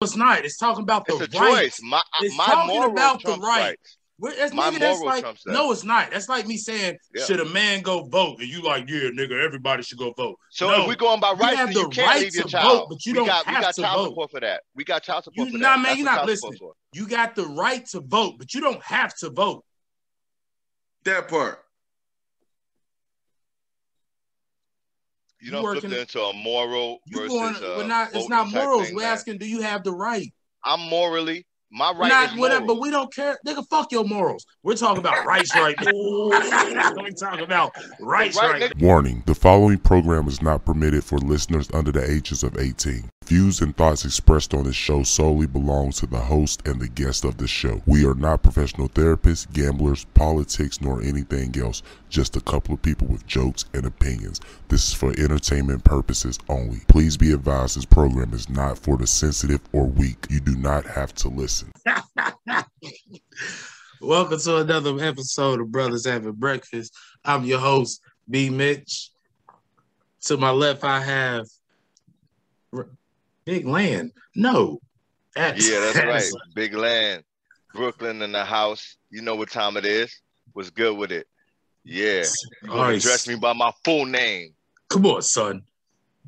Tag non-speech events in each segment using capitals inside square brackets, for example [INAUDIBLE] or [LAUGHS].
it's not. It's talking about the It's a rights. choice. My It's my talking moral about the trumps right. rights. Well, That's, My nigga, that's moral like trumps that. no, it's not. That's like me saying, Yeah. should a man go vote? And you like, yeah, nigga, everybody should go vote. So No. if we're going by rights, You have the you can't right leave your to child. vote, but you we don't got, we have got to child vote. support for that. We got child support You- for nah, that. man, you're not listening. You got the right to vote, but you don't have to vote. That part. You You don't flip working- it into a moral versus going? uh, we're not. It's not morals. thing, we're man. asking, do you have the right? I'm morally my right not is whatever, but we don't care. Nigga, fuck your morals. We're talking about rights right now. [LAUGHS] we talking about rights Right, right. Warning the following program is not permitted for listeners under the ages of 18. Views and thoughts expressed on this show solely belong to the host and the guest of the show. We are not professional therapists, gamblers, politics, nor anything else. Just a couple of people with jokes and opinions. This is for entertainment purposes only. Please be advised this program is not for the sensitive or weak. You do not have to listen. [LAUGHS] Welcome to another episode of Brothers Having Breakfast. I'm your host, B. Mitch. To my left, I have Big Land. No. That's- Yeah, that's right. [LAUGHS] Big land. Brooklyn in the house. You know what time it is. What's good with it? Yeah. You All gonna right. address me by my full name. Come on, son.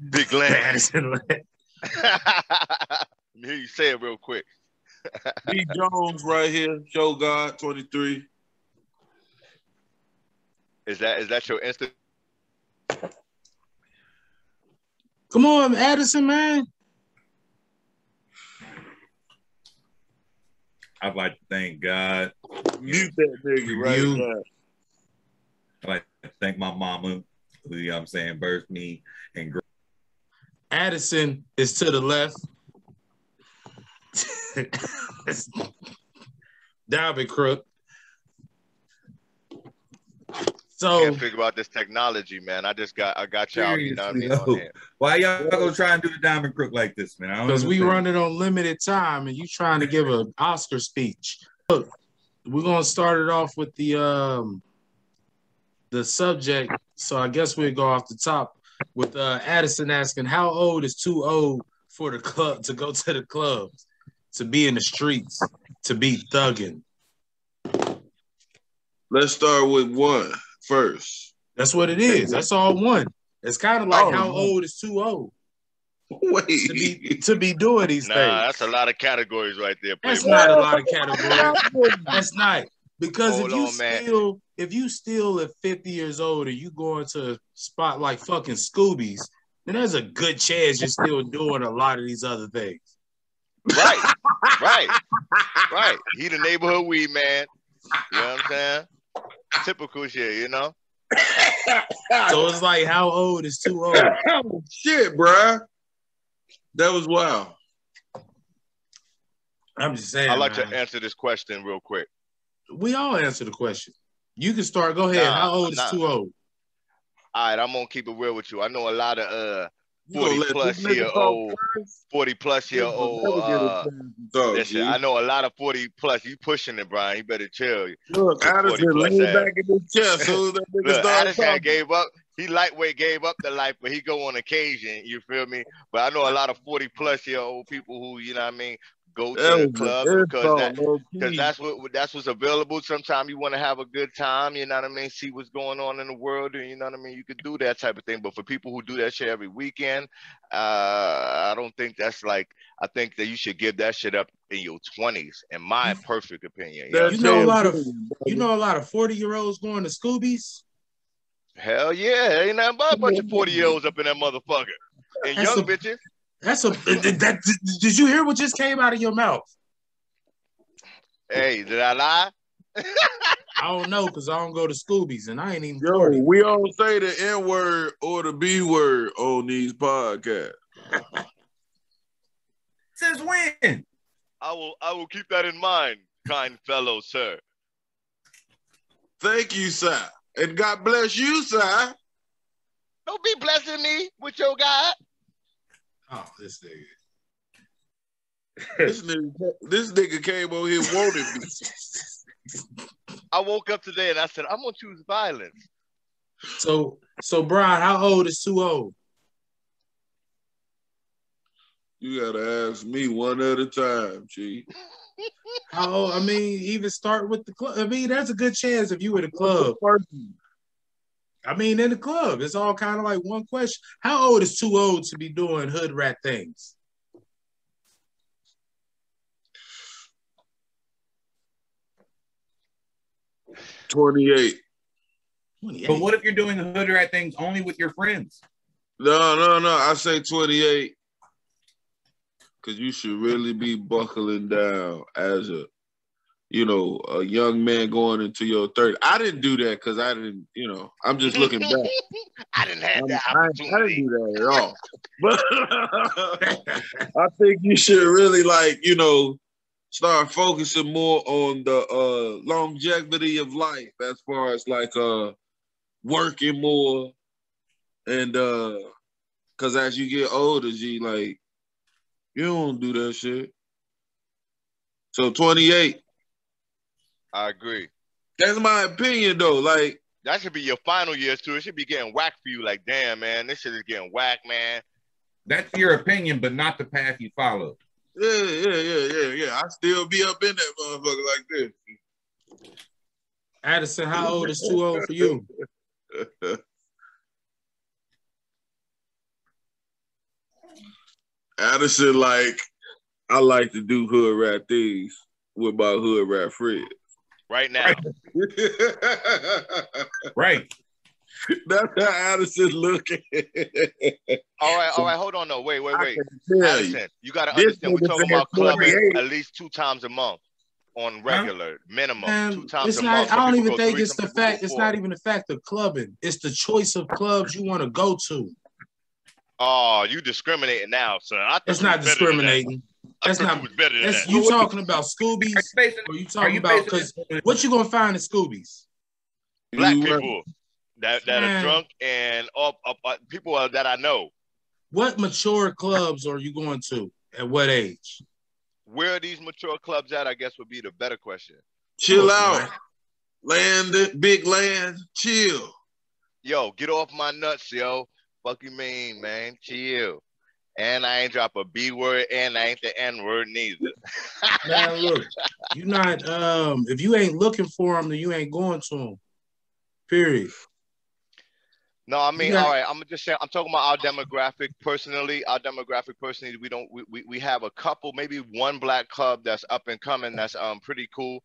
Big land. [LAUGHS] Addison Land. [LAUGHS] Let me hear you say it real quick. D Jones right here, Show God 23. Is that is that your instant? Come on, Addison, man. I'd like to thank God. Mute that nigga right You- now. I'd like to thank my mama, who you know what I'm saying, birthed me and grew Addison is to the left. [LAUGHS] Diamond crook. So Can't figure out this technology, man. I just got I got y'all. You know what I mean? Seriously, On though. here. Why y'all gonna try and do the diamond crook like this, man? Because we understand. running on limited time and you trying to give an Oscar speech. Look, we're gonna start it off with the um the subject. So I guess we'll go off the top with uh Addison asking how old is too old for the club to go to the clubs, to be in the streets, to be thugging. Let's start with one first. That's what it is. That's all one. It's kind of like Oh, how old is too old Wait. to be to be doing these Nah, things. that's a lot of categories right there. That's not a lot of categories. That's not because Hold if you on, man. still if you still at 50 years old and you go into a spot like fucking Scoobies, then there's a good chance you're still doing a lot of these other things. Right, [LAUGHS] right, right. He the neighborhood weed man. You know what I'm saying? Typical shit, you know. [LAUGHS] So it's like how old is too old? [LAUGHS] Oh, shit, bruh. That was wild. I'm just saying. I'd like man. to answer this question real quick. We all answer the question. You can start. Go ahead. Nah, how old is nah. too old? All right, I'm gonna keep it real with you. I know a lot of uh You gonna 40 let plus year old, first? 40 plus year old. get a Uh, chance to talk, listen, G. I know a lot of 40 plus. You pushing it, Brian. You better chill. Look, This 40 Addison plus lean ass. back in his chair as soon as that [LAUGHS] nigga Look, started Addison talking. gave up. He lightweight gave up the life, but he go on occasion. You feel me? But I know a lot of 40 plus year old people who, you know what I mean, go to That the club because that because that's what that's what's available. Sometimes you want to have a good time, you know what I mean, see what's going on in the world, and you know what I mean. You could do that type of thing. But for people who do that shit every weekend, uh, I don't think that's like. I think that you should give that shit up in your twenties, in my perfect opinion. You know? You know a lot of you know a lot of 40 year olds going to Scoobies. Hell yeah, ain't nothing but a bunch of forty year olds up in that motherfucker, and That's young a- bitches. That's a that. Did you hear what just came out of your mouth? Hey, did I lie? I don't know because I don't go to Scoobies and I ain't even Yo, 40. we don't say the N word or the B word on these podcasts. [LAUGHS] Since when? I will. I will keep that in mind, kind fellow, sir. Thank you, sir. And God bless you, sir. Don't be blessing me with your God. Oh, this nigga. This nigga, this nigga came over here wanted me. [LAUGHS] I woke up today and I said, I'm gonna choose violence. So, so Brian, how old is too old? You gotta ask me one at a time, G. How old? I mean, even start with the club. I mean, there's a good chance if you were the club. I mean, in the club, it's all kind of like one question. How old is too old to be doing hood rat things? Twenty-eight. 28. But what if you're doing hood rat things only with your friends? No, no, no. I say twenty-eight. Cause you should really be buckling down as a, you know, a young man going into your 30. I didn't do that because I didn't, you know, I'm just looking back. [LAUGHS] I didn't have I'm- that I, I didn't do that at all. But [LAUGHS] I think you should really like, you know, start focusing more on the uh longevity of life as far as like uh working more and uh cause as you get older, G, like you don't do that shit. So 28. I agree. That's my opinion though. Like That should be your final years too. It should be getting whacked for you. Like, damn, man, this shit is getting whacked, man. That's your opinion, but not the path you follow. Yeah, yeah, yeah, yeah, yeah. I still be up in that motherfucker like this. Addison, how old is too old for you? [LAUGHS] Addison, like, I like to do hood rat things with my hood rat friends. Right now. [LAUGHS] Right. That's how Addison looking. All right, all right. Hold on. No, wait, wait, wait. can tell you. You got to This understand. We're talking about clubbing at least two times a month on regular minimum. Man, two times it's a not. month. I don't even think it's the fact. It's not even the fact of clubbing. It's the choice of clubs you want to go to. Oh, you discriminating now, son. I thought It's not was better than that. discriminating. I That's not. you was better than That's that. you talking about Scoobies, Are you basing, or you are talking you about because what you gonna find in Scoobies? Black You right. people that that Man. are drunk and up, up, up people uh, that I know. What mature clubs are you going to? At what age? Where are these mature clubs at? I guess would be the better question. Chill Look, out. man. Land, big land, chill. Yo, get off my nuts, yo. Fuck you mean, man. Chill. And I ain't drop a B word and I ain't the N word neither. [LAUGHS] Man, look, you not. Um, if you ain't looking for them, then you ain't going to them. Period. No, I mean, got- all right. I'm just saying. I'm talking about our demographic personally. Our demographic personally, we don't we, we, we have a couple, maybe one black club that's up and coming. That's um pretty cool,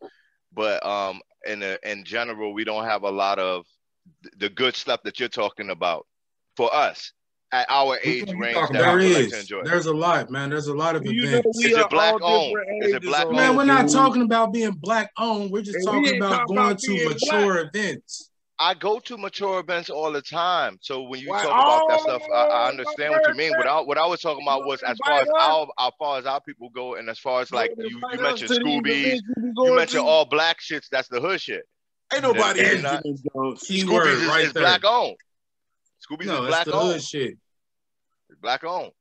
but um in a, in general, we don't have a lot of th- the good stuff that you're talking about for us at our age one you range talking that There we would like to enjoy. There's a lot, man. There's a lot of You know events. we Is it are black all owned? different Is it black on Man, owned? we're not dude. talking about being black owned. We're just And talking ain't about talking going about to being mature events. I go to mature events all the time. So when you Why- talk about that Oh, stuff, I, I understand what you mean. What I, what I was talking about was as far as our as far as our people go, and as far as like you, you mentioned Scoobies, you mentioned all black shits. That's the hood shit. Ain't nobody Yeah, hitting not- them dunks. Keyword Scoobies is, right is there. black owned. Scoobies No, is black the owned. hood shit. Black owned.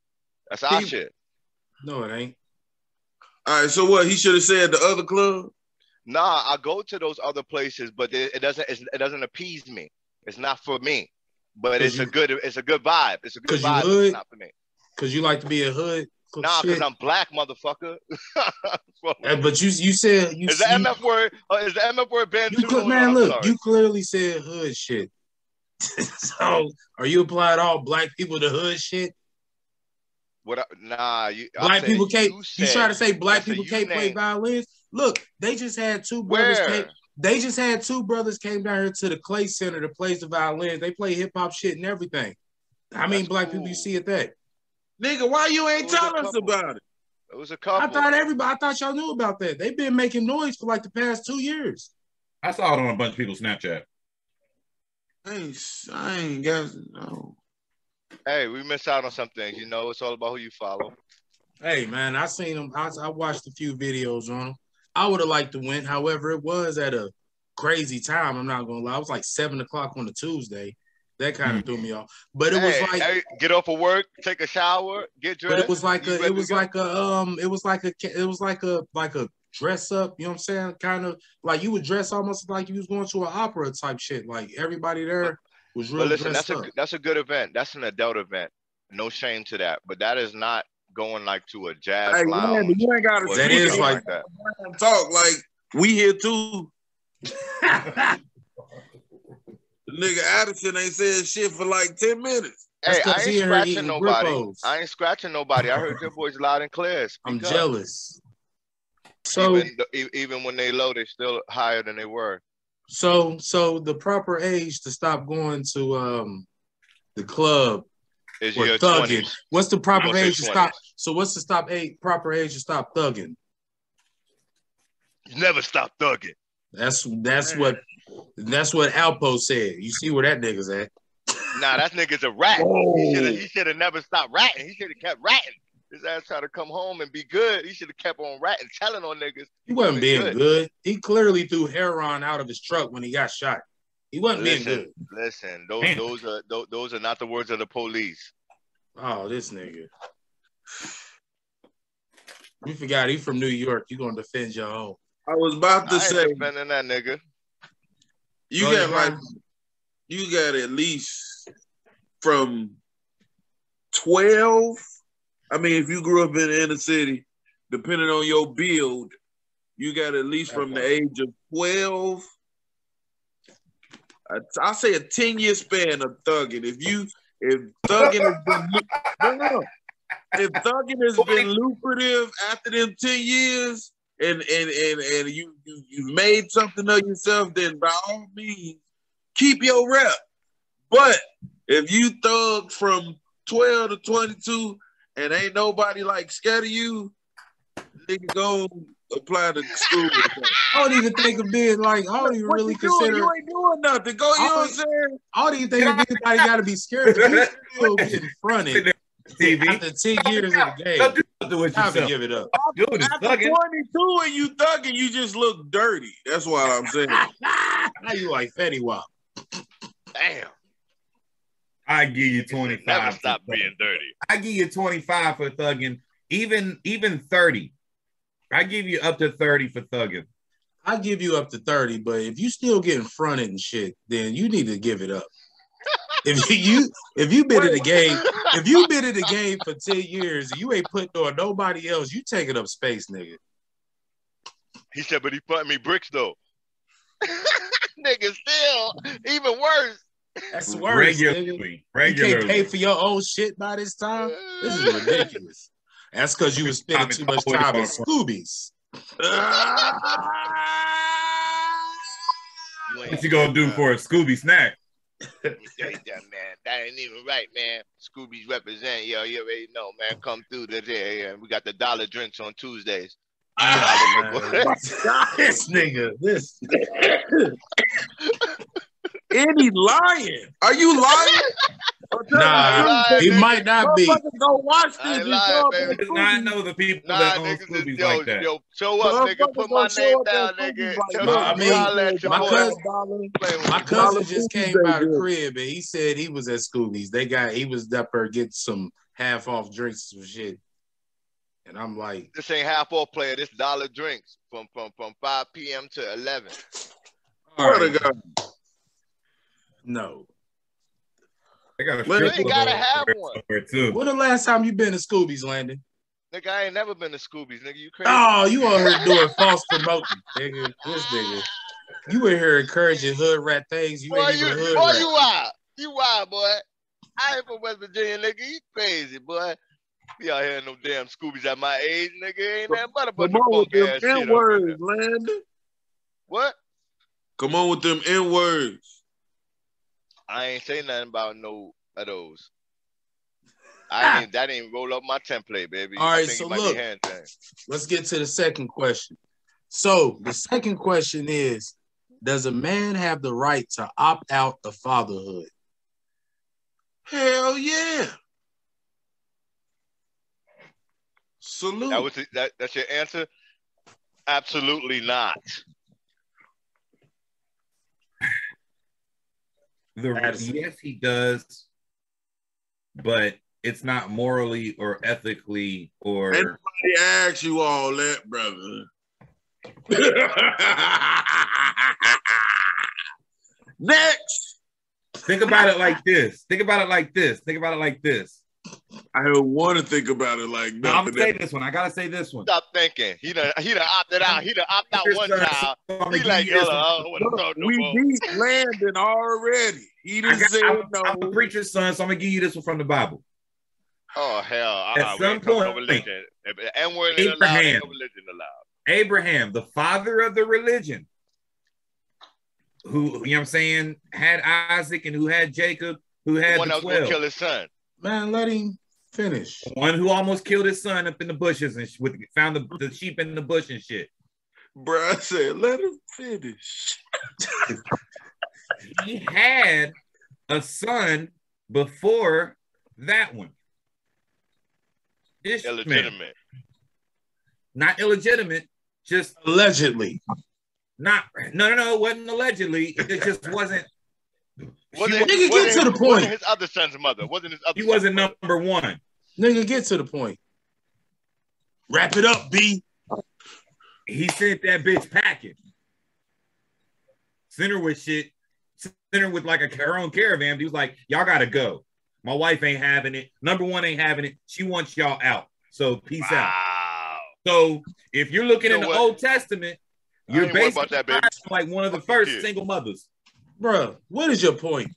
That's our Keep- shit. No, it ain't. All right, so what? He should have said the other club. Nah, I go to those other places, but it, it doesn't it's, it doesn't appease me. It's not for me. But it's a good it's a good vibe. It's a good 'Cause you vibe. hood? Not for me. Cause you like to be a hood. Nah, shit. because I'm black, motherfucker. [LAUGHS] Uh, But you you said you is the you, MF word? Uh, is the MF word banned you too? cl- Hold on, man, look, sorry. you clearly said hood shit. [LAUGHS] so are you applying all black people to hood shit? What? I, nah, you. I Black said people can't. You, You, try to say black said people can't play violins? Look, they just had two brothers. Came, they just had two brothers came down here to the Clay Center to play the violins. They play hip hop shit and everything. I many That's black people you see at that? Nigga, why you ain't Who's a tell us about it? It was a I couple. I thought everybody. I thought y'all knew about that. They've been making noise for like the past two years. I saw it on a bunch of people's Snapchat. I ain't, I ain't got no. Hey, we miss out on some things. You know, it's all about who you follow. Hey man, I seen them. I, I watched a few videos on them. I would have liked to win. However, it was at a crazy time. I'm not gonna lie. It was like seven o'clock on a Tuesday. That kind of threw me off. But it was like, hey, get off of work, take a shower, get dressed. but it was like a, it was like a, um, it was like a, it was like a, like a dress up. You know what I'm saying? Kind of like you would dress almost like you was going to an opera type shit. Like everybody there was real But listen, that's up. a that's a good event. That's an adult event. No shame to that. But that is not going like to a jazz Hey, lounge. man, you ain't gotta or That speak is something like- that. talk like we here too. [LAUGHS] The nigga Addison ain't said shit for like 10 minutes. That's Hey, 'cause I ain't scratching nobody. Grippos. I ain't scratching nobody. I heard your [LAUGHS] voice loud and clear. I'm jealous. So even, even when they low, they still higher than they were. So so the proper age to stop going to um the club Is your thugging. twenties? What's the proper age to stop? So what's the stop age proper age to stop thugging? You never stop thugging. That's that's what that's what Alpo said. You see where that nigga's at. Nah, that nigga's a rat. He should have he should have never stopped ratting. He should have kept ratting. His ass tried to come home and be good. He should have kept on ratting, telling on niggas. He wasn't being good. good. He clearly threw heroin out of his truck when he got shot. He wasn't being good. listen. Those Damn. those are those, those are not the words of the police. Oh, this nigga. You forgot he from New York. You gonna defend your own. I was about to I ain't say, defending that nigga. you Go got ahead, like, you got at least from 12. I mean, if you grew up in the inner city, depending on your build, you got at least from the age of 12. I- I'll say a 10 year span of thugging. If you, if thugging has been, no, no. if thugging has been lucrative after them 10 years and, and, and, and you, you, you made something of yourself, then by all means, keep your rep. But if you thug from 12 to 22 and ain't nobody like scared of you, nigga go apply to school. I don't even think of being like I don't even What really you doing? consider You ain't doing nothing. Go, you know what I'm saying? I don't even think of anybody gotta be scared. You still [LAUGHS] getting fronted TV. after 10 years of the game. Don't do something with Time to yourself. give it up. Dude is After thugging. 22 and you thugging, you just look dirty. That's what I'm saying. [LAUGHS] now you like Fetty Wap. Damn. I give you 25. for stop being dirty. I give you 25 for thugging. Even even 30. I give you up to 30 for thugging. I give you up to 30, but if you still getting fronted and shit, then you need to give it up. [LAUGHS] If you if you been in the game, if you been in the game for 10 years and you ain't putting on nobody else, you taking up space, nigga. He said, but he put me bricks though. [LAUGHS] nigga, still even worse. That's worse. nigga. regularly. You can't pay for your own shit by this time. This is ridiculous. That's because you was spending too much time in Scoobies. [LAUGHS] What you gonna do for a Scooby snack? Yeah, yeah, man. That ain't even right, man. Scoobies represent, yo. You already know, man. Come through today. Yeah, we got the dollar drinks on Tuesdays. Ah, this nigga, this [LAUGHS] [LAUGHS] And he lying. Are you lying? [LAUGHS] nah, he might not be. Go watch this. I You lying, show up baby. at Does not know the people Nah, that own niggas, is, Scoobies yo, like that. yo, show up, nigga. Put my show name up down, at nigga. Scoobies like Tell that. I mean, holler at your my cousin- My cousin just came by the crib and he said he was at Scoobies. They got he was up there getting some half off drinks and shit. And I'm like, This ain't half off player. This dollar drinks from from from 5 p.m. to 11. all Swear to right, God. No. They got a Well, strip you club gotta over have one. too. When the last time you been to Scoobies, Landon? Nigga, I ain't never been to Scoobies, nigga. You crazy? Oh, you on here [LAUGHS] doing false promoting, nigga. This nigga. You in here encouraging hood rat things. You boy, ain't you, even hood boy, rat. you wild. You wild, boy. I ain't from West Virginia, nigga. You crazy, boy. Be out here in no damn Scoobies at my age, nigga. Ain't nothing but a bunch Come of on with them ass shit. up in N words. Landon. What? Come on with them N words. I ain't say nothing about no of those. I ah. ain't that ain't roll up my template, baby. All right, so look. Let's get to the second question. So the second question is Does a man have the right to opt out of fatherhood? Hell yeah. Salute. That was it- that. That's your answer. Absolutely not. The, Addison. yes, he does, but it's not morally or ethically or He asked you all that, brother. [LAUGHS] Next. think about it like this. Think about it like this. Think about it like this. I don't want to think about it like Now, I'm gonna say this one. I gotta say this one. Stop thinking. He done he done opted out. He done opted out one time. child. I'm He like, you yo, this I one. don't want to talk no we more. beat Landon already. He didn't got, say I'm, no. I'm a preacher's son, so I'm gonna give you this one from the Bible. Oh hell! Uh, At we ain't some talking no point, religion. If the N word allowed, Abraham. religion allowed. Abraham, the father of the religion, who you know what I'm saying, had Isaac and who had Jacob, who The had one the that was gonna 12. kill his son. Man, let him finish. One who almost killed his son up in the bushes and sh- with found the, the sheep in the bush and shit. Bruh, I said, let him finish. [LAUGHS] He had a son before that one. Ishmael. Illegitimate. Not illegitimate, just Allegedly. not no no no, it wasn't allegedly. It just wasn't Wasn't, Nigga, get wasn't to the point. Wasn't his other son's mother? Wasn't his other? he wasn't mother. number one. Nigga, get to the point. Wrap it up, B. He sent that bitch packing. Sent her with shit. Sent her with like a her own caravan. He was like, y'all gotta go. My wife ain't having it. Number one ain't having it. She wants y'all out. So peace out. So if you're looking You in know the what? Old Testament, you're basically about that, like one of the first single mothers. Bruh, what is your point?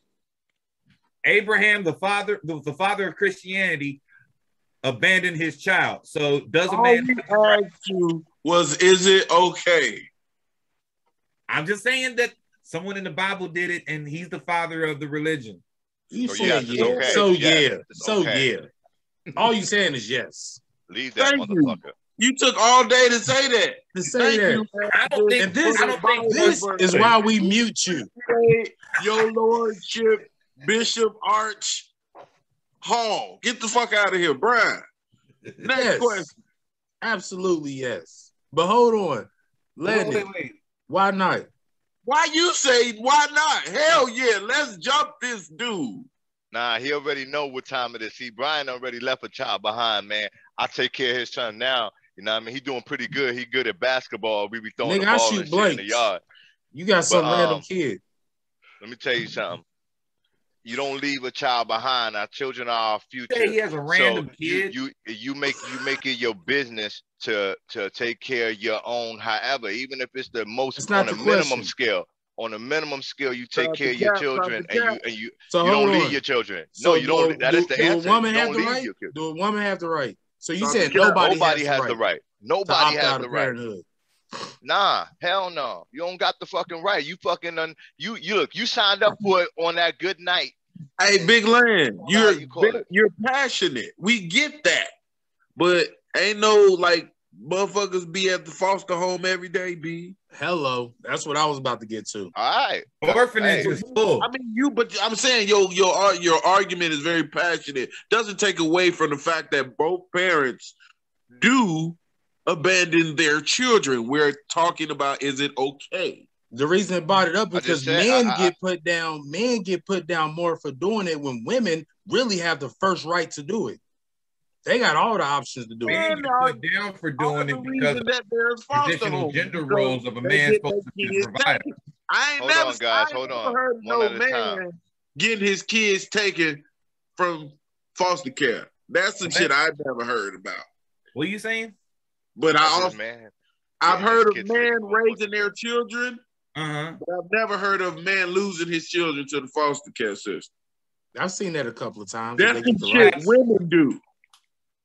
Abraham, the father, the, the father of Christianity, abandoned his child. So does a All man? we asked you was, is it okay? I'm just saying that someone in the Bible did it, and he's the father of the religion. You So said yes, it's yeah. okay. So Yes, yeah. it's So okay. yeah. All you saying is yes. Leave that Thank motherfucker. You took all day to say that. To say Thank that. you. I don't think. And this, I don't think this is why we mute you. Your Lordship, Bishop Arch Hall. Get the fuck out of here, Brian. Next Yes. question. Absolutely yes. But hold on. Wait, wait, wait. why not? Why you say why not? Hell yeah, let's jump this dude. Nah, he already know what time it is. See, Brian already left a child behind, man. I take care of his son now. You know what I mean? He doing pretty good. He good at basketball. We be throwing Nigga, the I shoot and shit in the yard. You got some But, random um, kid. Let me tell you something. You don't leave a child behind. Our children are our future. Say he has a random so you, kid. you you make you make it your business to to take care of your own. However, even if it's the most It's not on a the minimum scale, on a minimum scale, you take Stop care of your cap, children and you and you So you don't on. leave your children. So no, you don't. do- that is do- the do answer. a woman you have don't the leave right? your children. Do a woman have the right? So you said nobody, Nobody has, has the right right. Nobody has the right. Nah, hell no. You don't got the fucking right. You fucking un, you you look. You signed up for it on that good night. Hey, Big Land, you're you it? you're passionate. We get that, but ain't no like motherfuckers be at the foster home every day. B. Hello, that's what I was about to get to. All right. Orphanage Hey. is full. I mean, you, but I'm saying your your uh, your argument is very passionate. Doesn't take away from the fact that both parents do abandon their children. We're talking about is it okay? The reason I brought it up I is just because said- men I- I- get put down. Men get put down more for doing it when women really have the first right to do it. They got all the options to do it. Men get put down for doing it because reason that there's foster traditional homes, gender roles of a man supposed to their be the kids [LAUGHS] provider. I ain't Hold never, on, guys, I hold on. heard One no at a man time. getting his kids taken from foster care. That's some What? shit I've never heard about. What are you saying? But I also, man. I've Yeah, heard of kids men raising their children, Uh-huh. but I've never heard of man losing his children to the foster care system. I've seen that a couple of times. That's They the the shit rights. women do.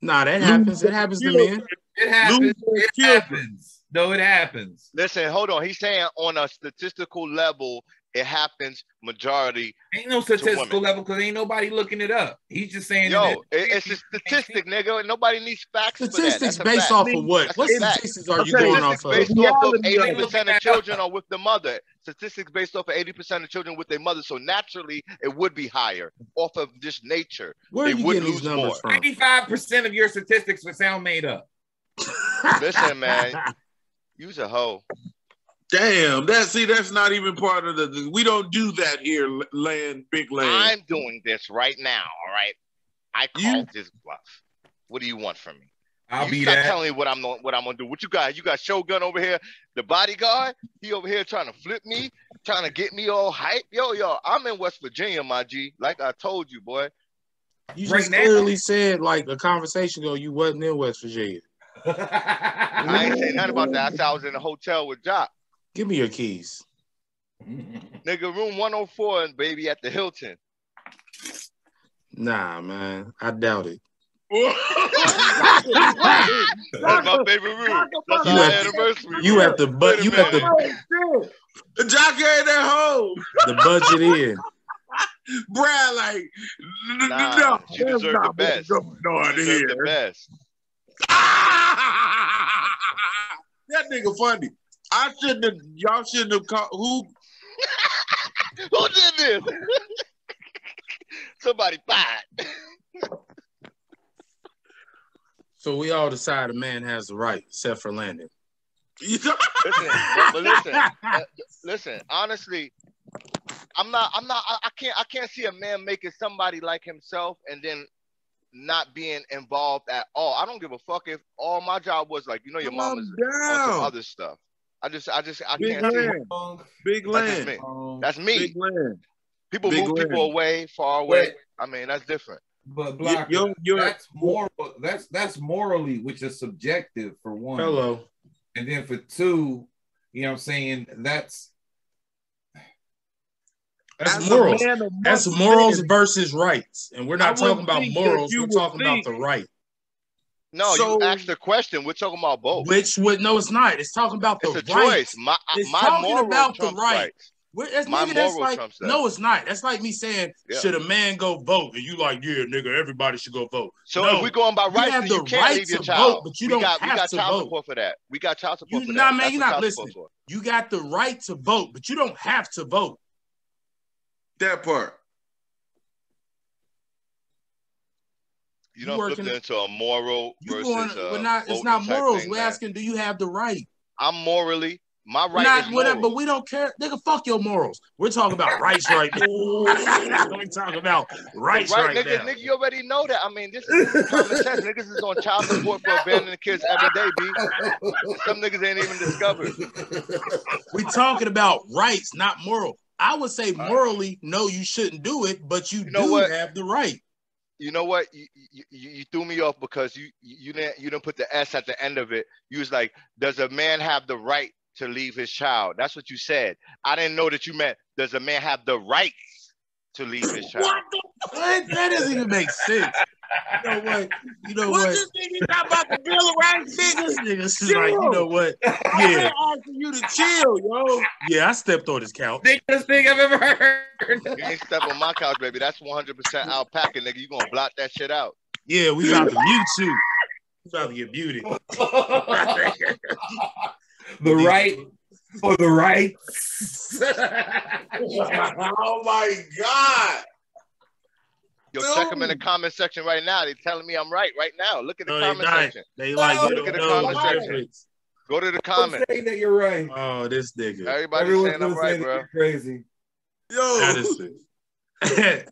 Nah, that happens. It happens to children. men. It happens. Lose It happens. No, it happens. Listen, hold on. He's saying on a statistical level, it happens majority. Ain't no statistical women. level because ain't nobody looking it up. He's just saying Yo, it, it's a statistic, nigga. Nobody needs facts for that. Statistics based fact. off of what? That's What a fact. statistics are you Okay. going off Statistics of? Based off of eighty percent of children are with the mother. Statistics based off of eighty percent of children with their mother. So naturally, it would be higher off of just nature. Where are They you would getting these numbers more. from? Ninety-five percent of your statistics would sound made up. Listen, man. [LAUGHS] Use a hoe. Damn, that see, that's not even part of the. We don't do that here, land, big land. I'm doing this right now. All right. I You- called this bluff. What do you want from me? I'll you be stop that. telling me what I'm gonna- what I'm gonna do. What you got? You got Shogun over here, the bodyguard. He over here trying to flip me, trying to get me all hype. Yo, yo, I'm in West Virginia, my G. Like I told you, boy. You Right just now? clearly said like a conversation ago you wasn't in West Virginia. I ain't saying [LAUGHS] nothing about that. I said I was in a hotel with Jock. Give me your keys. [LAUGHS] Nigga, room 104 and baby at the Hilton. Nah, man, I doubt it. That's my favorite room. That's You our have- anniversary. You room. have to but you have to minute. The jockey ain't at home. the budget in. [LAUGHS] Brad, like, n- n- Nah, no, she that's deserved not the best. what's going on the here. best. [LAUGHS] that nigga funny. I shouldn't have. Y'all shouldn't have called. Who? [LAUGHS] Who did this? [LAUGHS] Somebody buy it. So we all decide a man has the right, except for Landon. Listen, but, but listen, [LAUGHS] uh, listen. Honestly, I'm not. I'm not. I, I can't. I can't see a man making somebody like himself and then not being involved at all. I don't give a fuck if all my job was like, you know, your Calm mom is on some down. other stuff. I just, I just, I Big can't see. land. Big That's land. me. That's me. Big land. People big move people away, far away. Wait. I mean, that's different. But black, Yo, yo, that's moral. That's that's morally, which is subjective for one. Hello. And then for two, you know what I'm saying? That's That's as morals. That's morals versus rights. And we're not talking about morals, we're would talking about the right. No, So- you asked the question. We're talking about both. Which would no, it's not. It's talking about the it's a right. choice. My, It's my talking moral about the trumps right. that's, My nigga, that's moral like no, it's not. That's like me saying, Yeah. should a man go vote? And you like, yeah, nigga, everybody should go vote. So No, if we're going by rights, you have the you can't right leave your to child. vote, but you we don't got, we have got to child vote. support for that. We got child support You- for nah, that. man, you're not listening. You got the right to vote, but you don't have to vote. That part. You You don't flip working- into a moral versus going? uh, we're not. It's not morals. we're man. asking, do you have the right? I'm morally. My right not, is whatever, but we don't care. Nigga, fuck your morals. We're talking about rights right now. [LAUGHS] We're talking about rights right, right, nigga, now. nigga, you already know that. I mean, this is common sense. [LAUGHS] Niggas is on child support for abandoning kids every day, B. Some niggas ain't even discovered. We're talking about rights, not moral. I would say morally, no, you shouldn't do it, but you, You know do what? have the right. You know what? You, you, you threw me off because you you didn't you didn't put the S at the end of it. You was like, does a man have the right to leave his child? That's what you said. I didn't know that you meant does a man have the rights to leave his child? What? The? That doesn't even make sense. You know what? You know What what? this nigga talk about the Bill of Rights, nigga? This nigga's like, you know what? I've Yeah, asking you to chill, yo. yeah, I stepped on his couch. biggest thing I've ever heard. You ain't step on my couch, baby. That's 100% alpaca, nigga. You gonna block that shit out? Yeah, we about to mute you. We about to get muted. [LAUGHS] the right for the right. [LAUGHS] oh my God. Yo, check them in the comment section right now. They're telling me I'm right right now. Look at the No, comment section. They like No, you look at the know the comment section. difference. Go to the I'm saying that you're right. Oh, this nigga. Everybody's Everyone's saying I'm gonna right, bro. crazy. Yo. That is it.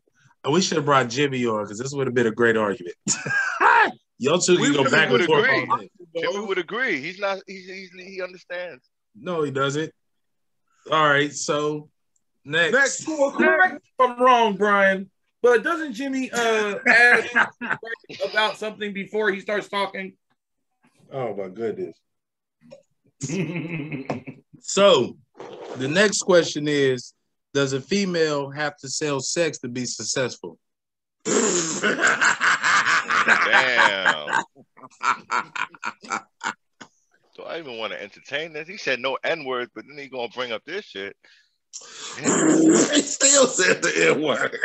we should have brought Jimmy on because this would have been a great argument. [LAUGHS] Y'all two We go really back and would forth agree. all day. Jimmy would agree. He's not. He's, he's he understands. No, he doesn't. All right, so next. Next. Correct me if I'm wrong, Brian. But doesn't Jimmy uh ask [LAUGHS] about something before he starts talking? Oh my goodness. [LAUGHS] So the next question is Does a female have to sell sex to be successful? [LAUGHS] Damn. Do I even want to entertain this? He said no N words, but then he gonna bring up this shit. They still said the N word.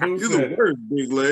You're the worst, big leg.